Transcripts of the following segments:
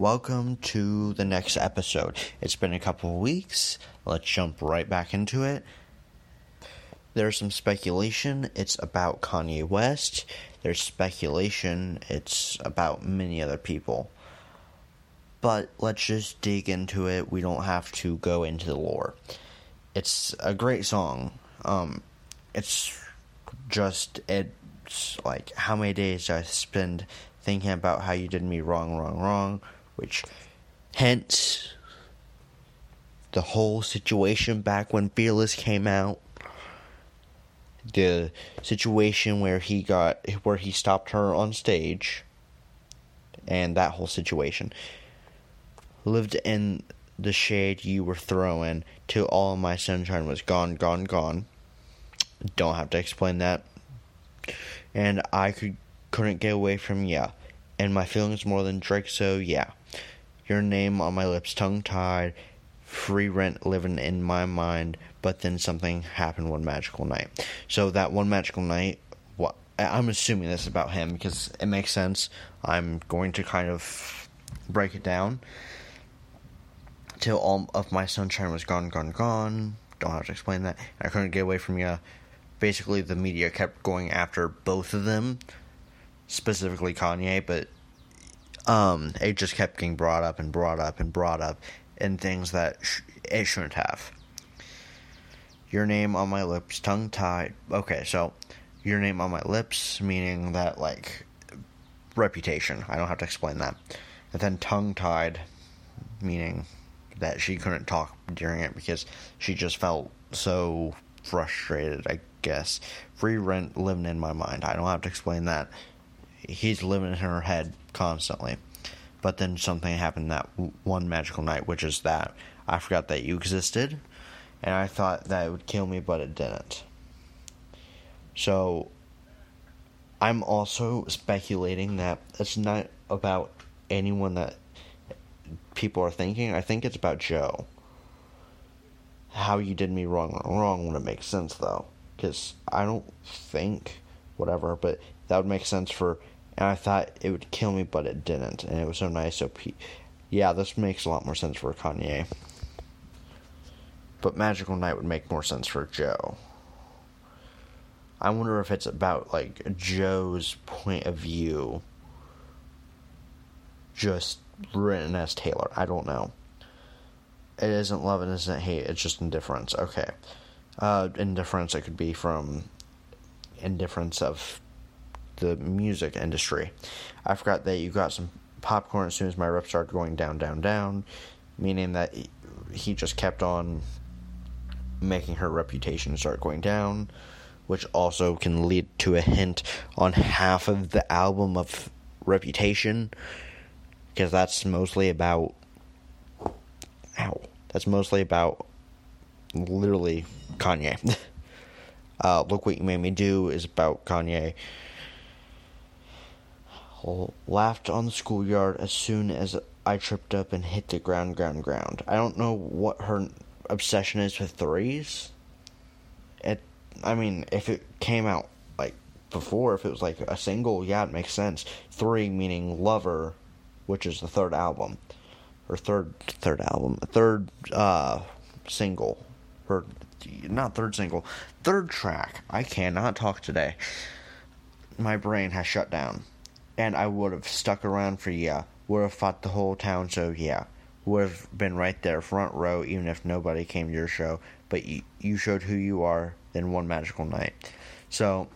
welcome to the next episode. It's been a couple weeks. Let's jump right back into it. There's some speculation. It's about Kanye West. There's speculation. It's about many other people. But let's just dig into it. We don't have to go into the lore. It's a great song. Um, it's just it's like how many days I spend thinking about how you did me wrong, wrong, wrong, which hence the whole situation back when Fearless came out. The situation where he got where he stopped her on stage. And that whole situation. Lived in the shade you were throwing till all my sunshine was gone gone gone. Don't have to explain that. And i could couldn't get away from yeah and my feelings more than drake so yeah your name on my lips tongue tied free rent living in my mind but then something happened one magical night. So that one magical night, what I'm assuming this is about him because it makes sense. I'm going to kind of break it down till all of my sunshine was gone, gone, gone. Don't have to explain that. I couldn't get away from you. Basically, the media kept going after both of them, specifically Kanye, but um, it just kept getting brought up and brought up and brought up, in things that sh- it shouldn't have your name on my lips, tongue tied. Okay, so your name on my lips, meaning that, like, reputation. I don't have to explain that. And then tongue tied, meaning that she couldn't talk during it because she just felt so frustrated, I guess. Free rent living in my mind. I don't have to explain that. He's living in her head constantly. But then something happened that one magical night, which is that I forgot that you existed and I thought that it would kill me, but it didn't. So, I'm also speculating that it's not about anyone that people are thinking. I think it's about Joe. How you did me wrong, wrong would it make sense though, because I don't think whatever, but that would make sense for. And I thought it would kill me, but it didn't, and it was so nice. So, yeah, this makes a lot more sense for Kanye. But Magical Night would make more sense for Joe. I wonder if it's about like Joe's point of view just written as Taylor. I don't know. It isn't love and isn't hate, it's just indifference. Okay. Uh, indifference it could be from indifference of the music industry. I forgot that you got some popcorn as soon as my rep started going down, down, down, meaning that he just kept on making her reputation start going down, which also can lead to a hint on half of the album of Reputation, because that's mostly about. Ow. That's mostly about literally Kanye. uh, Look What You Made Me Do is about Kanye. Laughed on the schoolyard as soon as I tripped up and hit the ground, ground, ground. I don't know what her obsession is with threes. It, I mean, if it came out like before, if it was like a single, yeah, it makes sense. Three meaning Lover, which is the third album, or third third album, third uh, single, or not third single, third track. I cannot talk today. My brain has shut down, and I would have stuck around for yeah. Would have fought the whole town, so yeah would have been right there, front row, even if nobody came to your show. But you, you showed who you are in one magical night. So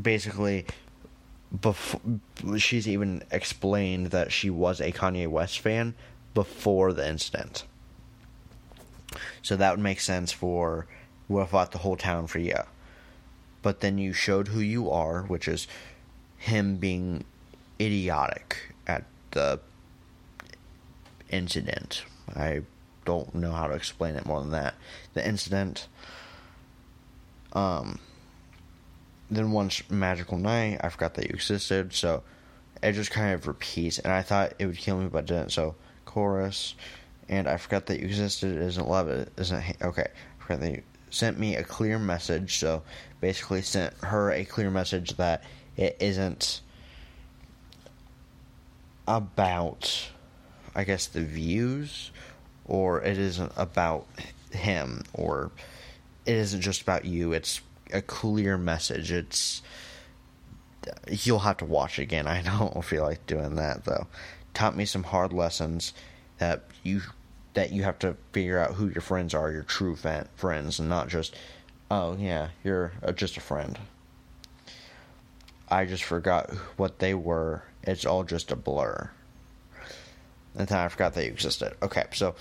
basically, before she's even explained that she was a Kanye West fan before the incident. So that would make sense for would have fought the whole town for you. But then you showed who you are, which is him being idiotic at the incident. I don't know how to explain it more than that. The incident. Um. Then once magical night, I forgot that you existed, so it just kind of repeats. And I thought it would kill me, but didn't. So chorus, and I forgot that you existed. Isn't love it? Isn't okay? Forgot that you sent me a clear message. So basically, sent her a clear message that it isn't about I guess, the views, or it isn't about him, or it isn't just about you. It's a clear message. It's you'll have to watch again. I don't feel like doing that though. Taught me some hard lessons that you that you have to figure out who your friends are, your true fan, friends, and not just oh yeah, you're uh, just a friend. I just forgot what they were. It's all just a blur. And then I forgot they existed. Okay, so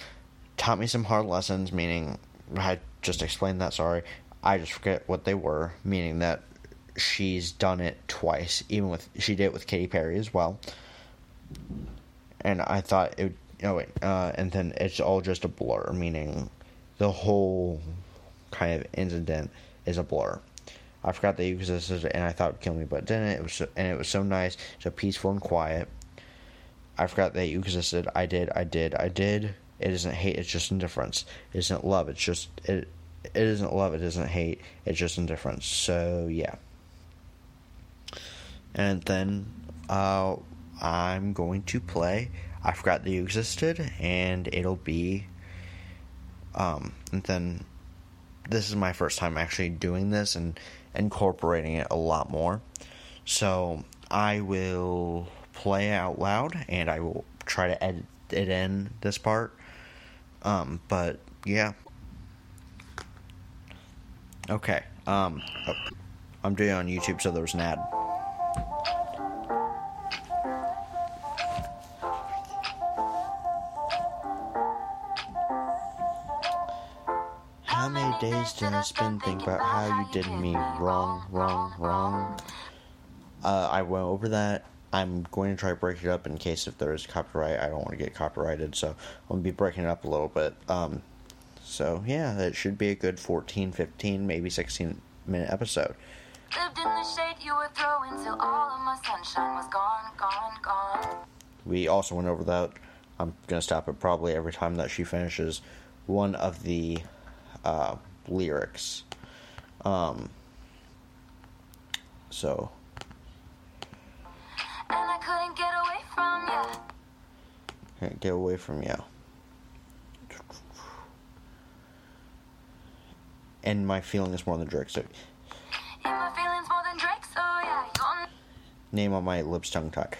taught me some hard lessons, meaning I just explained that. Sorry, I just forget what they were, meaning that she's done it twice. Even with she did it with Katy Perry as well. And I thought it. would Oh wait, uh, and then it's all just a blur, meaning the whole kind of incident is a blur. I forgot they existed, and I thought it would kill me, but didn't. It was so, and it was so nice, so peaceful and quiet. I forgot that you existed. I did. I did. I did. It isn't hate. It's just indifference. It isn't love. It's just it. It isn't love. It isn't hate. It's just indifference. So yeah. And then uh, I'm going to play. I forgot that you existed, and it'll be. Um, and then this is my first time actually doing this and incorporating it a lot more. So I will play out loud and I will try to edit it in this part. Um, but yeah. Okay. Um, oh, I'm doing on YouTube, so there's an ad. I spend thinking about how you did me wrong, wrong, wrong? Uh, I went over that. I'm going to try to break it up in case if there is copyright. I don't want to get copyrighted, so I'm going to be breaking it up a little bit. Um, so yeah, it should be a good 14, 15, maybe 16 minute episode. Lived in the shade you were throwing till all of my sunshine was gone, gone, gone. We also went over that. I'm gonna stop it probably every time that she finishes one of the uh, lyrics. Um, so. And I couldn't get away from you. Can't get away from you. And my feeling is more than Drake. So. my feelings more than Drake. So yeah. Name on my lips tongue tied.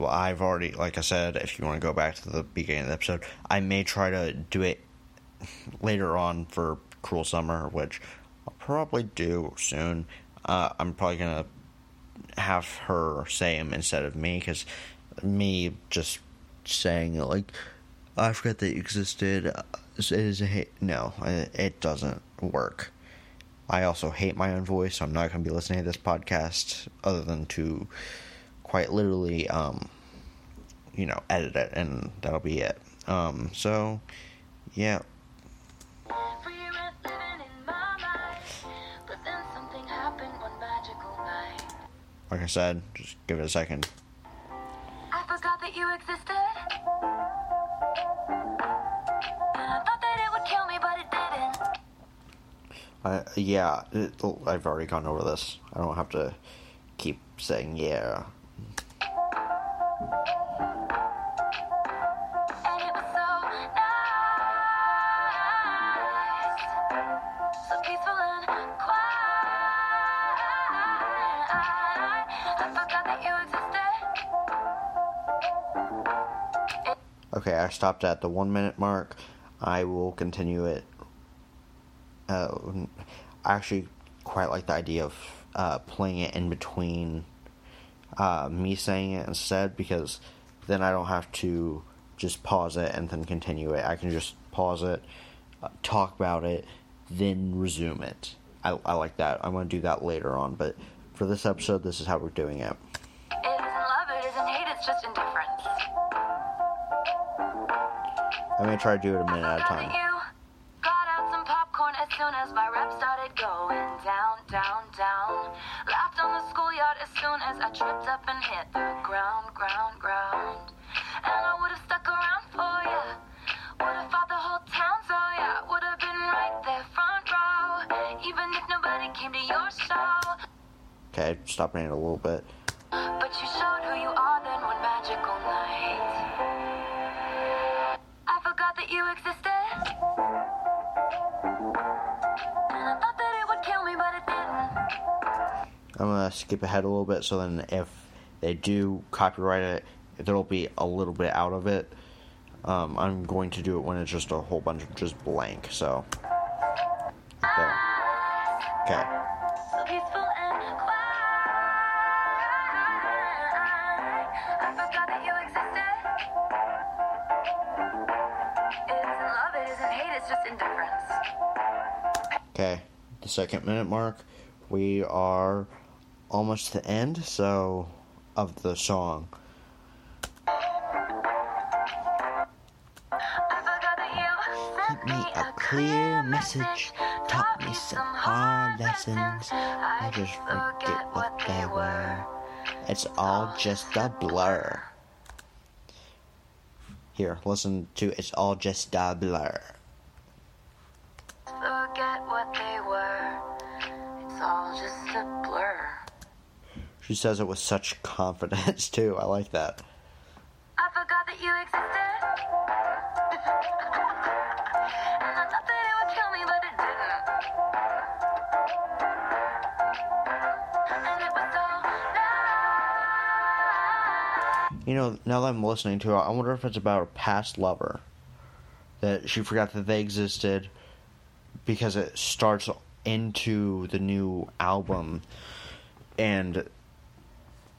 Well, I've already, like I said, if you want to go back to the beginning of the episode, I may try to do it later on for Cruel Summer, which I'll probably do soon. Uh, I'm probably gonna have her say them instead of me, because me just saying it like I forgot they existed is a hate. No, it doesn't work. I also hate my own voice, so I'm not going to be listening to this podcast other than to quite literally, um, you know, edit it, and that'll be it. Um, so, yeah. Like I said, just give it a second. I forgot that you existed. Uh, yeah, it, I've already gone over this. I don't have to keep saying yeah. Okay, I stopped at the one minute mark. I will continue it. Uh, I actually quite like the idea of uh, playing it in between uh, me saying it instead because then I don't have to just pause it and then continue it. I can just pause it, uh, talk about it, then resume it. I, I like that. I'm going to do that later on, but for this episode, this is how we're doing it. It isn't love, it isn't hate, it's just indifference. I'm going to try to do it a minute at a time. I tripped up and hit the ground, ground, ground. And I would have stuck around for ya. Would have fought the whole town, so yeah. Would have been right there front row. Even if nobody came to your show. Okay, stopping it a little bit. Skip ahead a little bit so then if they do copyright it, there'll be a little bit out of it. Um, I'm going to do it when it's just a whole bunch of just blank. So, there. Okay. So peaceful and quiet. I forgot that you existed. It isn't love, it isn't hate, it's just indifference. Okay, the second minute mark. We are almost to the end, so of the song. Sent me a clear message, taught me some hard lessons. I just forget what they were. It's all just a blur. Here, listen to It's All Just a Blur. Forget what they were. It's all just a blur. She says it with such confidence, too. I like that. I forgot that you existed. and I thought that it would kill me, but it didn't. And it was so nice. You know, now that I'm listening to it, I wonder if it's about a past lover. That she forgot that they existed because it starts into the new album and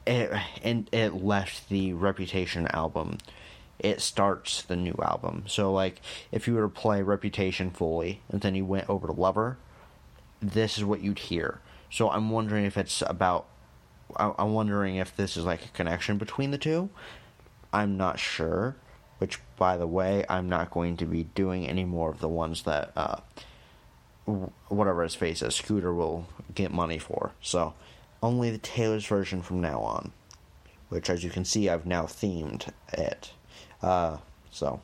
it and it left the Reputation album. It starts the new album. So like if you were to play Reputation fully and then you went over to Lover, this is what you'd hear. So I'm wondering if it's about I'm wondering if this is like a connection between the two. I'm not sure. Which, by the way, I'm not going to be doing any more of the ones that uh, whatever his face is, Scooter will get money for. So, only the Taylor's version from now on. Which, as you can see, I've now themed it. Uh, so,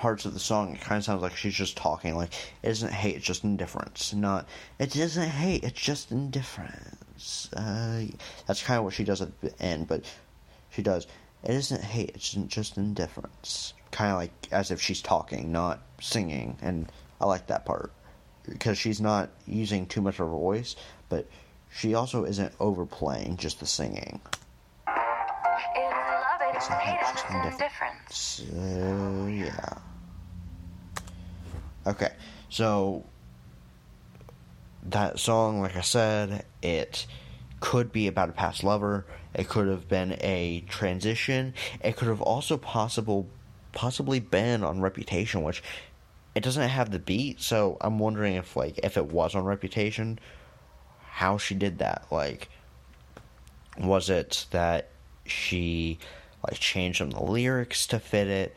parts of the song, it kind of sounds like she's just talking. Like, it isn't hate, it's just indifference. Not, it isn't hate, it's just indifference. Uh, that's kind of what she does at the end, but she does. It isn't hate, it's just indifference. Kind of like as if she's talking, not singing. And I like that part. Because she's not using too much of her voice, but she also isn't overplaying just the singing. It isn't love, hate, it's just just indifference. So yeah. Okay, so that song, like I said, it could be about a past lover. It could have been a transition. It could have also possible, possibly been on Reputation, which it doesn't have the beat. So I'm wondering if, like, if it was on Reputation, how she did that. Like, was it that she like changed some of the lyrics to fit it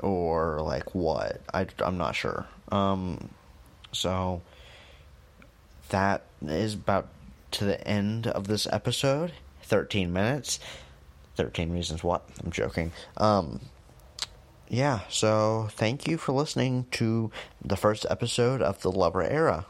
or like what? I, i'm not sure. Um so that is about to the end of this episode. 13 minutes. 13 reasons what i'm joking. Um yeah so thank you for listening to the first episode of the lover era